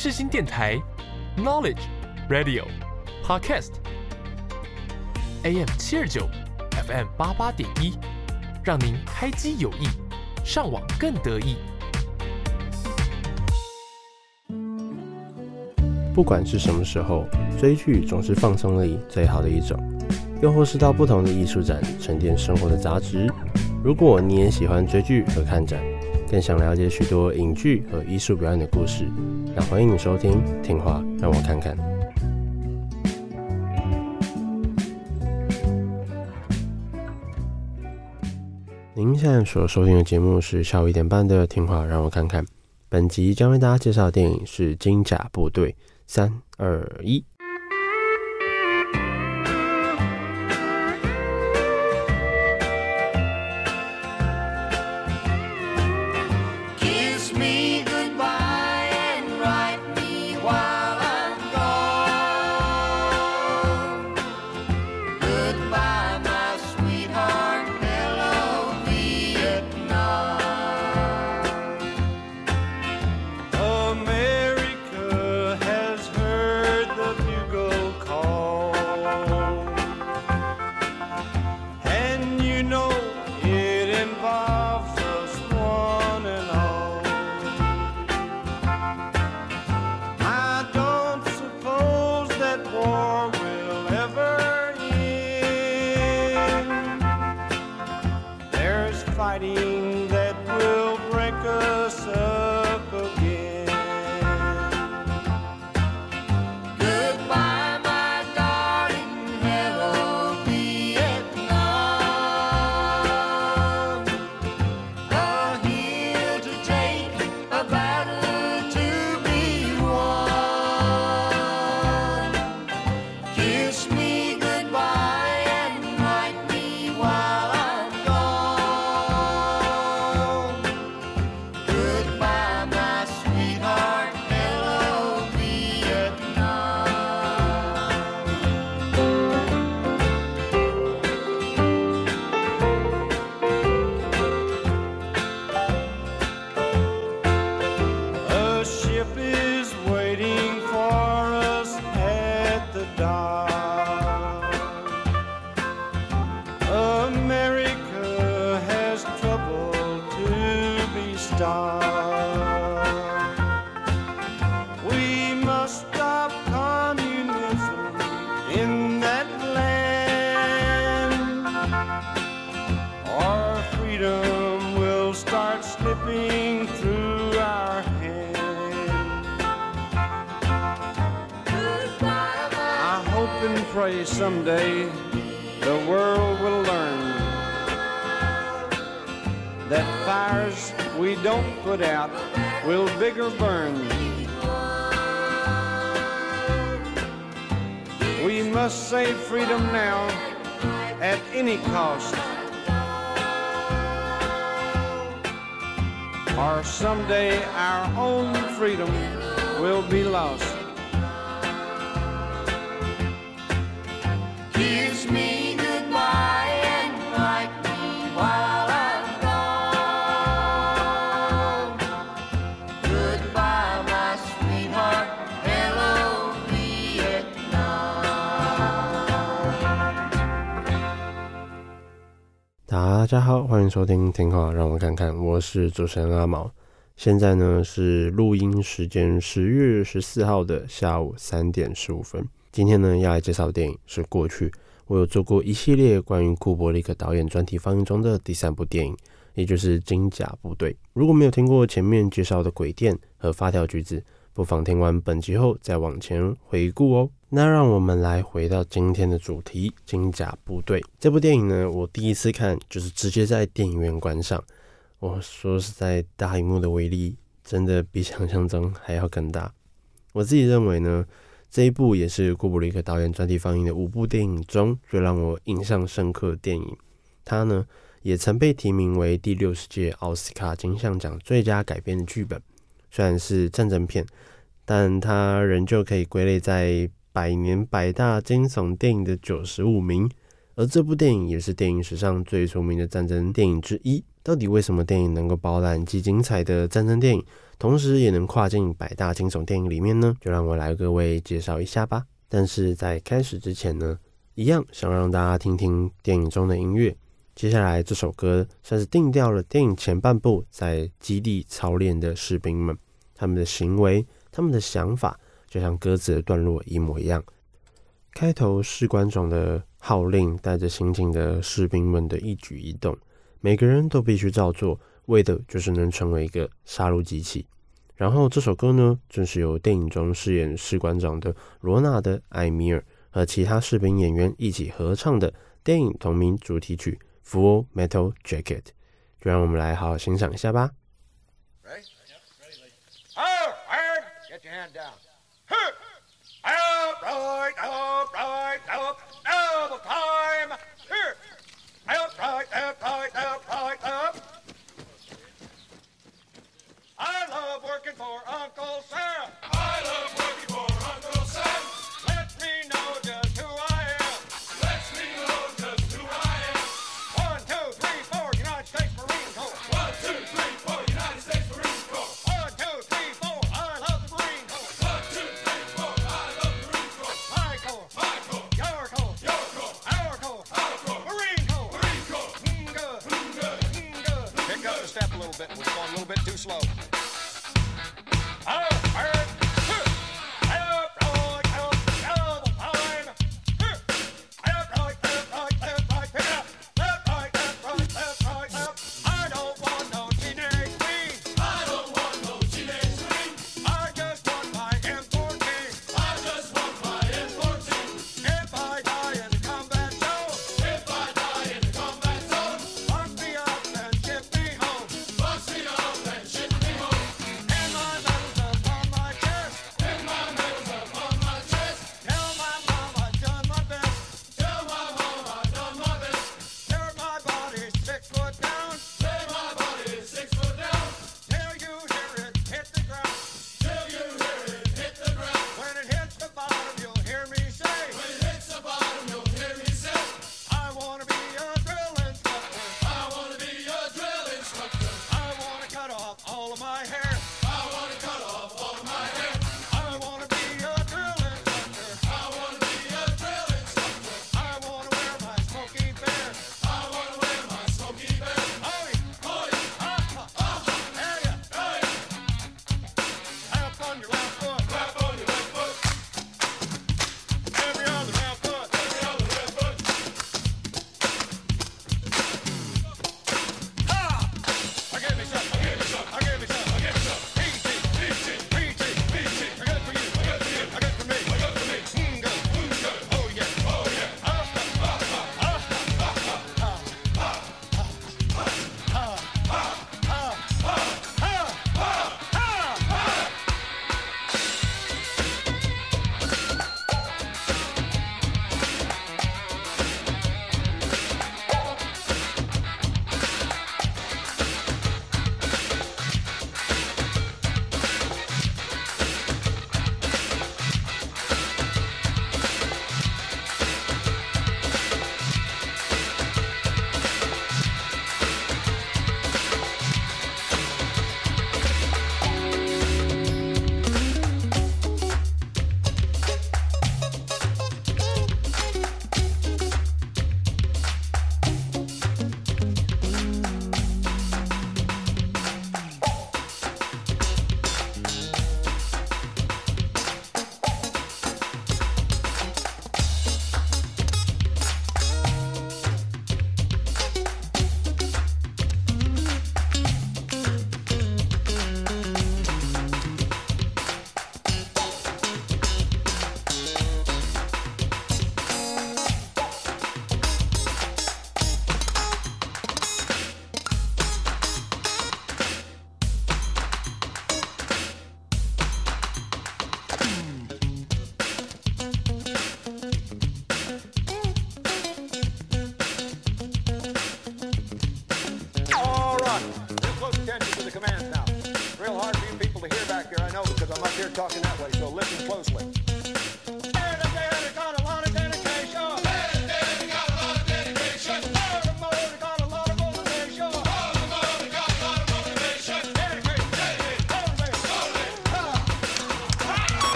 世新电台 Knowledge Radio Podcast AM 七二九 FM 八八点一，让您开机有益，上网更得意。不管是什么时候，追剧总是放松力最好的一种，又或是到不同的艺术展沉淀生活的杂质。如果你也喜欢追剧和看展，更想了解许多影剧和艺术表演的故事，欢迎你收听《听话让我看看》。您现在所收听的节目是下午一点半的《听话让我看看》，本集将为大家介绍的电影是《金甲部队》。三二一。pray someday the world will learn that fires we don't put out will bigger burn. We must save freedom now at any cost. Or someday our own freedom will be lost. 大家好，欢迎收听《听话让我看看》，我是主持人阿毛。现在呢是录音时间，十月十四号的下午三点十五分。今天呢要来介绍的电影是过去我有做过一系列关于库柏力克导演专题放映中的第三部电影，也就是《金甲部队》。如果没有听过前面介绍的《鬼店》和《发条橘子》，不妨听完本集后再往前回顾哦。那让我们来回到今天的主题《金甲部队》这部电影呢，我第一次看就是直接在电影院观赏。我说实在，大荧幕的威力真的比想象中还要更大。我自己认为呢，这一部也是库布里克导演专题放映的五部电影中最让我印象深刻的电影。它呢，也曾被提名为第六十届奥斯卡金像奖最佳改编的剧本。虽然是战争片，但它仍旧可以归类在。百年百大惊悚电影的九十五名，而这部电影也是电影史上最出名的战争电影之一。到底为什么电影能够包揽既精彩的战争电影，同时也能跨进百大惊悚电影里面呢？就让我来各位介绍一下吧。但是在开始之前呢，一样想让大家听听电影中的音乐。接下来这首歌算是定调了电影前半部在基地操练的士兵们，他们的行为、他们的想法，就像歌词的段落一模一样。开头士官长的号令，带着心情的士兵们的一举一动。每个人都必须照做，为的就是能成为一个杀戮机器。然后这首歌呢，正是由电影中饰演士官长的罗纳德·艾米尔和其他士兵演员一起合唱的电影同名主题曲《Full Metal jacket. get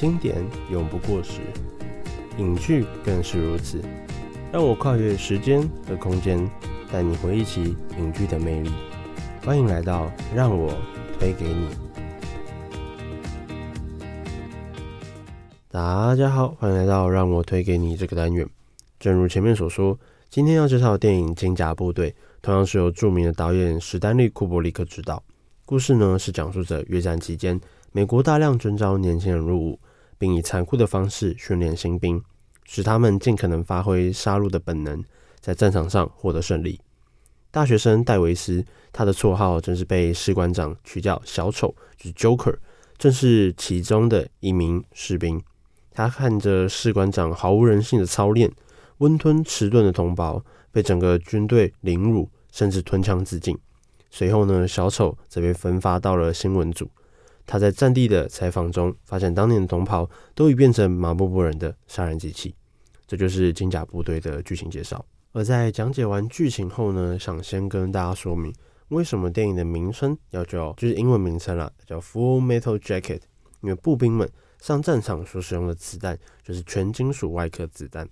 经典永不过时，影剧更是如此。让我跨越时间和空间，带你回忆起影剧的魅力。欢迎来到让我推给你。大家好，欢迎来到让我推给你这个单元。正如前面所说，今天要介绍的电影《金甲部队》，同样是由著名的导演史丹利·库柏力克执导。故事呢是讲述着越战期间，美国大量征召年轻人入伍，并以残酷的方式训练新兵，使他们尽可能发挥杀戮的本能，在战场上获得胜利。大学生戴维斯，他的绰号正是被士官长取叫小丑，就是 Joker，正是其中的一名士兵。他看着士官长毫无人性的操练，温吞迟钝的同胞被整个军队凌辱，甚至吞枪自尽。随后呢，小丑则被分发到了新闻组。他在战地的采访中发现，当年的同袍都已变成麻木不仁的杀人机器。这就是金甲部队的剧情介绍。而在讲解完剧情后呢，想先跟大家说明，为什么电影的名称要叫，就是英文名称啦，叫 Full Metal Jacket。因为步兵们上战场所使用的子弹就是全金属外壳子弹。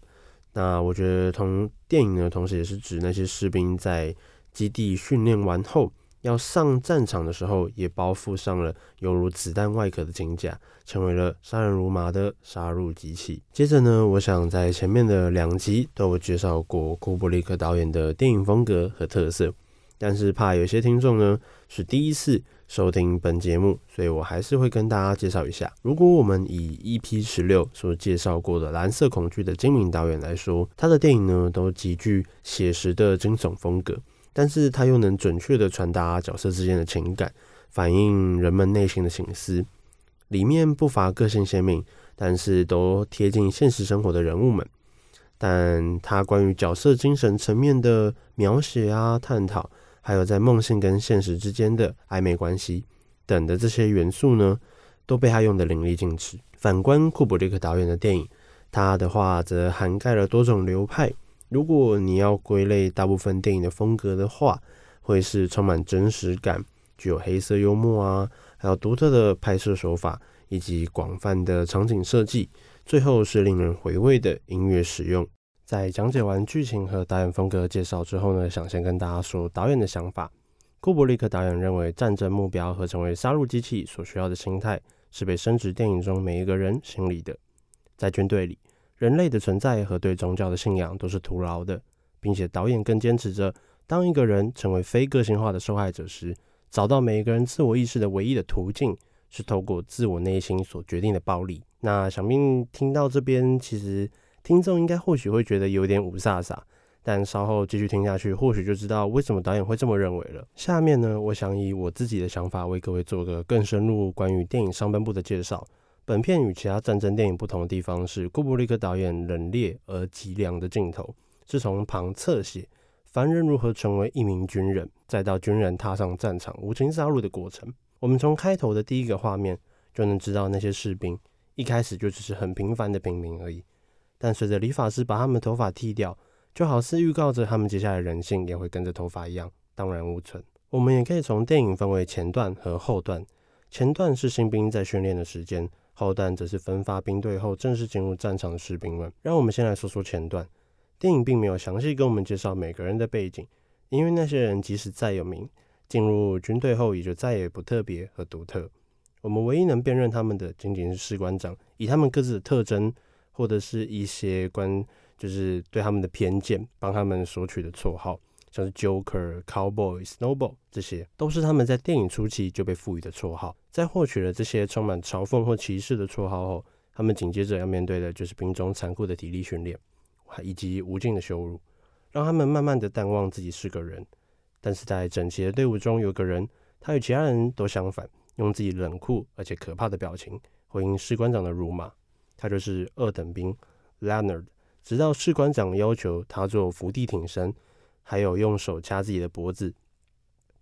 那我觉得同电影呢，同时也是指那些士兵在基地训练完后要上战场的时候，也包覆上了犹如子弹外壳的金甲，成为了杀人如麻的杀戮机器。接着呢，我想在前面的两集都有介绍过库布里克导演的电影风格和特色，但是怕有些听众呢是第一次收听本节目，所以我还是会跟大家介绍一下。如果我们以 EP 十六所介绍过的蓝色恐惧的今敏导演来说，他的电影呢都极具写实的惊悚风格。但是他又能准确地传达角色之间的情感，反映人们内心的情思。里面不乏个性鲜明，但是都贴近现实生活的人物们。但他关于角色精神层面的描写啊、探讨，还有在梦境跟现实之间的暧昧关系等的这些元素呢，都被他用得淋漓尽致。反观库布里克导演的电影，他的话则涵盖了多种流派。如果你要归类大部分电影的风格的话，会是充满真实感、具有黑色幽默啊，还有独特的拍摄手法以及广泛的场景设计，最后是令人回味的音乐使用。在讲解完剧情和导演风格介绍之后呢，想先跟大家说导演的想法。库柏力克导演认为，战争目标和成为杀戮机器所需要的心态，是被升职电影中每一个人心里的，在军队里。人类的存在和对宗教的信仰都是徒劳的，并且导演更坚持着，当一个人成为非个性化的受害者时，找到每一个人自我意识的唯一的途径是透过自我内心所决定的暴力。那想必听到这边，其实听众应该或许会觉得有点五煞煞，但稍后继续听下去，或许就知道为什么导演会这么认为了。下面呢，我想以我自己的想法为各位做个更深入关于电影上半部的介绍。本片与其他战争电影不同的地方是，库布里克导演冷冽而极凉的镜头，是从旁侧写凡人如何成为一名军人，再到军人踏上战场无情杀戮的过程。我们从开头的第一个画面就能知道，那些士兵一开始就只是很平凡的平民而已。但随着理发师把他们头发剃掉，就好似预告着他们接下来人性也会跟着头发一样荡然无存。我们也可以从电影分为前段和后段，前段是新兵在训练的时间。炮弹则是分发兵队后正式进入战场的士兵们。让我们先来说说前段。电影并没有详细跟我们介绍每个人的背景，因为那些人即使再有名，进入军队后也就再也不特别和独特。我们唯一能辨认他们的，仅仅是士官长以他们各自的特征，或者是一些关，就是对他们的偏见，帮他们索取的绰号。像是 Joker、Cowboy、Snowball，这些都是他们在电影初期就被赋予的绰号。在获取了这些充满嘲讽或歧视的绰号后，他们紧接着要面对的就是兵中残酷的体力训练，以及无尽的羞辱，让他们慢慢的淡忘自己是个人。但是在整齐的队伍中，有个人，他与其他人都相反，用自己冷酷而且可怕的表情回应士官长的辱骂。他就是二等兵 Leonard，直到士官长要求他做伏地挺身。还有用手掐自己的脖子，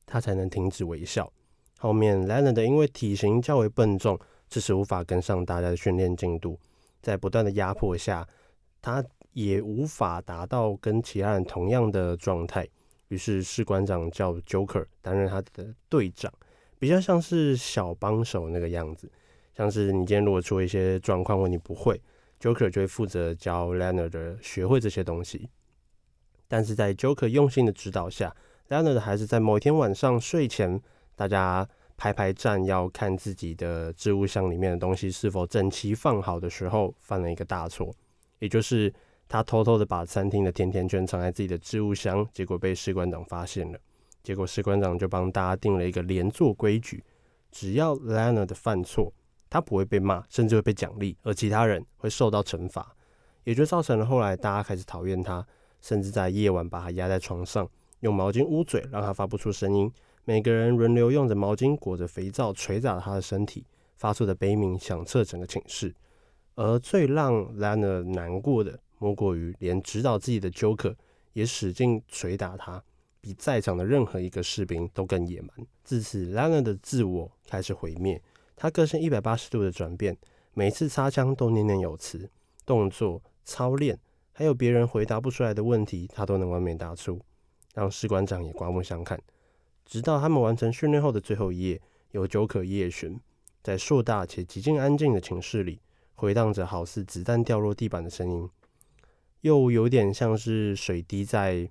他才能停止微笑。后面 l e n a r d 因为体型较为笨重，迟迟无法跟上大家的训练进度，在不断的压迫下，他也无法达到跟其他人同样的状态。于是士官长叫 Joker 担任他的队长，比较像是小帮手那个样子。像是你今天如果出一些状况或你不会，Joker 就会负责教 Leonard 学会这些东西。但是在 Joker 用心的指导下，Leonard 还是在某一天晚上睡前，大家排排站要看自己的置物箱里面的东西是否整齐放好的时候，犯了一个大错，也就是他偷偷的把餐厅的甜甜圈藏在自己的置物箱，结果被士官长发现了。结果士官长就帮大家定了一个连坐规矩，只要 Leonard 犯错，他不会被骂，甚至会被奖励，而其他人会受到惩罚，也就造成了后来大家开始讨厌他。甚至在夜晚把他压在床上，用毛巾捂嘴，让他发不出声音。每个人轮流用着毛巾裹着肥皂捶打他的身体，发出的悲鸣响彻整个寝室。而最让 Lana 难过的，莫过于连指导自己的 Joker 也使劲捶打他，比在场的任何一个士兵都更野蛮。自此，Lana 的自我开始毁灭，他个性一百八十度的转变，每次擦枪都念念有词，动作操练。还有别人回答不出来的问题，他都能完美答出，让士官长也刮目相看。直到他们完成训练后的最后一夜，由 Joker 夜巡，在硕大且极尽安静的寝室里，回荡着好似子弹掉落地板的声音，又有点像是水滴在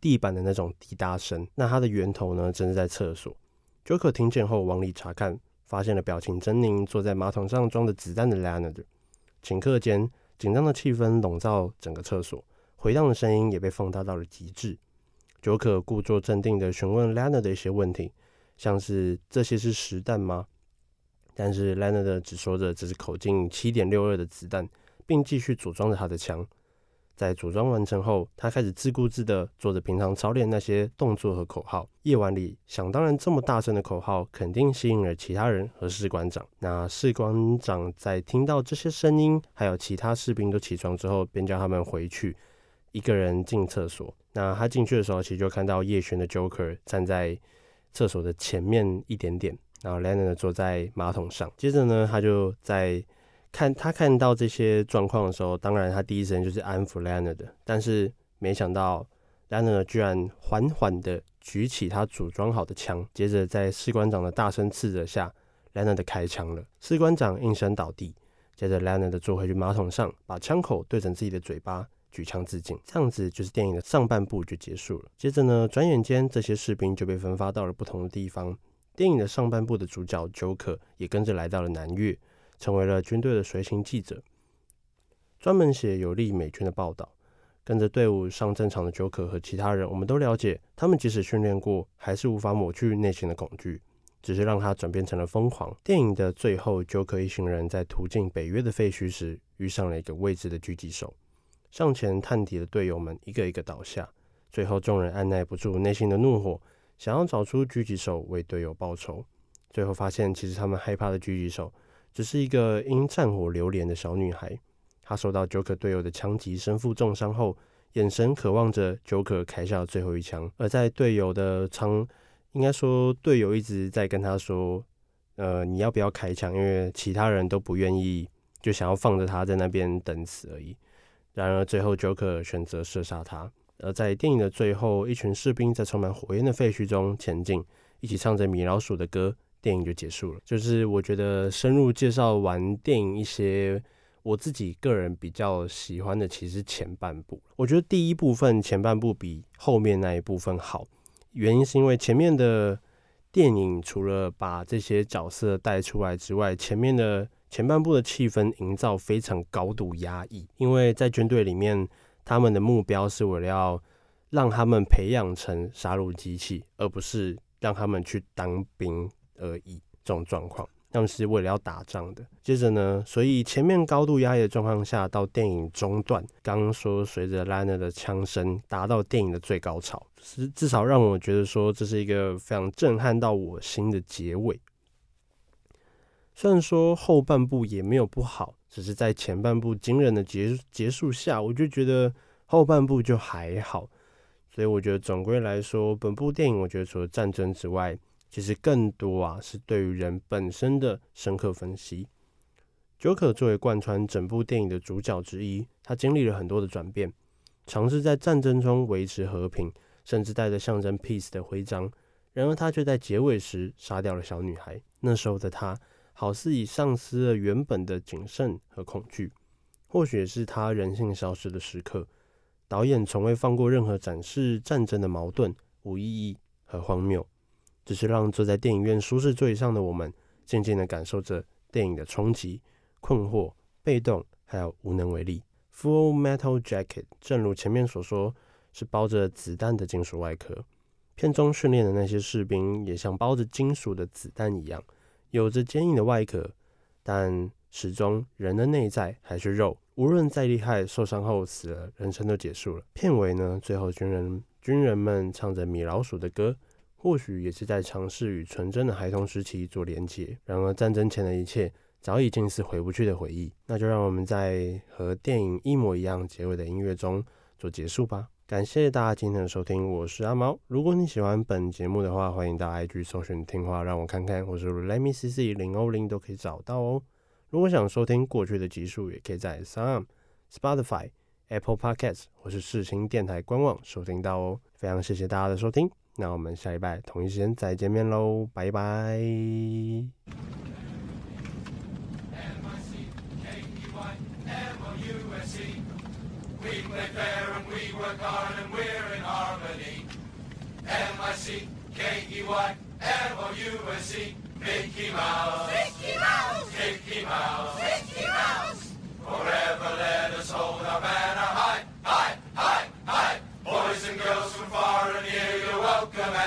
地板的那种滴答声。那它的源头呢，正是在厕所。Joker 听见后往里查看，发现了表情狰狞、坐在马桶上装着子弹的 Leonard。顷刻间。紧张的气氛笼罩整个厕所，回荡的声音也被放大到了极致。九可故作镇定地询问 Lena 的一些问题，像是这些是实弹吗？但是 Lena 的只说着这是口径七点六二的子弹，并继续组装着他的枪。在组装完成后，他开始自顾自地做着平常操练那些动作和口号。夜晚里，想当然这么大声的口号，肯定吸引了其他人和士官长。那士官长在听到这些声音，还有其他士兵都起床之后，便叫他们回去，一个人进厕所。那他进去的时候，其实就看到叶璇的 Joker 站在厕所的前面一点点，然后 Lena 呢坐在马桶上。接着呢，他就在。看他看到这些状况的时候，当然他第一时间就是安抚 Lana 的，但是没想到 Lana 居然缓缓的举起他组装好的枪，接着在士官长的大声斥责下，Leonard 开枪了。士官长应声倒地，接着 Leonard 坐回去马桶上，把枪口对准自己的嘴巴，举枪自尽。这样子就是电影的上半部就结束了。接着呢，转眼间这些士兵就被分发到了不同的地方。电影的上半部的主角 Joker 也跟着来到了南越。成为了军队的随行记者，专门写有利美军的报道。跟着队伍上战场的 Joker 和其他人，我们都了解，他们即使训练过，还是无法抹去内心的恐惧，只是让他转变成了疯狂。电影的最后，Joker 一行人在途经北约的废墟时，遇上了一个未知的狙击手。上前探敌的队友们一个一个倒下，最后众人按捺不住内心的怒火，想要找出狙击手为队友报仇。最后发现，其实他们害怕的狙击手。只是一个因战火流连的小女孩，她受到 Joker 队友的枪击，身负重伤后，眼神渴望着 Joker 开下最后一枪。而在队友的仓，应该说队友一直在跟她说：“呃，你要不要开枪？”因为其他人都不愿意，就想要放着她在那边等死而已。然而最后 Joker 选择射杀她。而在电影的最后，一群士兵在充满火焰的废墟中前进，一起唱着米老鼠的歌。电影就结束了，就是我觉得深入介绍完电影一些我自己个人比较喜欢的，其实前半部，我觉得第一部分前半部比后面那一部分好，原因是因为前面的电影除了把这些角色带出来之外，前面的前半部的气氛营造非常高度压抑，因为在军队里面，他们的目标是为了要让他们培养成杀戮机器，而不是让他们去当兵。而已，这种状况，他们是为了要打仗的。接着呢，所以前面高度压抑的状况下，到电影中段，刚刚说随着 Leonard 的枪声达到电影的最高潮，是至少让我觉得说这是一个非常震撼到我心的结尾。虽然说后半部也没有不好，只是在前半部惊人的结结束下，我就觉得后半部就还好。所以我觉得总归来说，本部电影我觉得除了战争之外，其实更多啊，是对于人本身的深刻分析。Joker 作为贯穿整部电影的主角之一，他经历了很多的转变，尝试在战争中维持和平，甚至带着象征 peace 的徽章。然而，他却在结尾时杀掉了小女孩。那时候的他好似已丧失了原本的谨慎和恐惧。或许是他人性消失的时刻。导演从未放过任何展示战争的矛盾、无意义和荒谬，只是让坐在电影院舒适座椅上的我们，静静地感受着电影的冲击、困惑、被动，还有无能为力。Full Metal Jacket，正如前面所说，是包着子弹的金属外壳。片中训练的那些士兵，也像包着金属的子弹一样，有着坚硬的外壳，但始终人的内在还是肉。无论再厉害，受伤后死了，人生都结束了。片尾呢，最后军人军人们唱着米老鼠的歌，或许也是在尝试与纯真的孩童时期做连结。然而，战争前的一切早已经是回不去的回忆。那就让我们在和电影一模一样结尾的音乐中做结束吧。感谢大家今天的收听，我是阿毛。如果你喜欢本节目的话，欢迎到 IG 搜寻听话让我看看，或是 Let Me CC 零欧零都可以找到哦。如果想收听过去的集数，也可以在 s o u n、Spotify、Apple Podcasts 或是世新电台官网收听到哦。非常谢谢大家的收听，那我们下一拜，同一时间再见面喽，拜拜。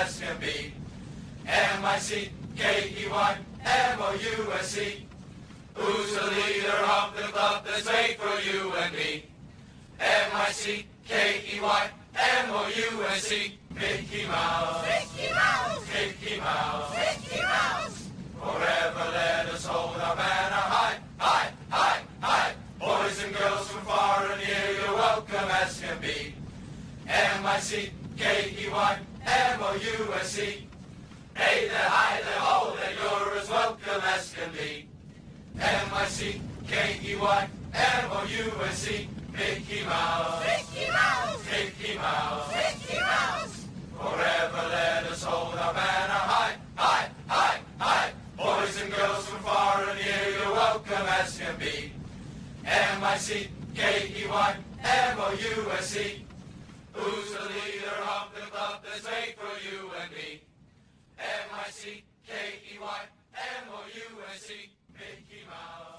as can be. M-I-C-K-E-Y, M-O-U-S-E. Who's the leader of the club that's made for you and me? M-I-C-K-E-Y, M-O-U-S-E. Mickey Mouse. Mickey Mouse. Mickey Mouse. Mickey Mouse. Forever let us hold our banner high, high, high, high. Boys and girls from far and near, you're welcome as can be. M-I-C-K-E-Y, you. Hey there, hi there, ho there, you're as welcome as can be. M-I-C-K-E-Y, M-O-U-S-E, Mickey Mouse. Mickey Mouse. Mickey Mouse. Mickey Mouse. Forever let us hold our banner high, high, high, high. Boys and girls from far and near, you're welcome as can be. M-I-C-K-E-Y, M-O-U-S-E, Who's the leader of the club that's made for you and me? M-I-C-K-E-Y, M-O-U-S-E, Mickey Mouse.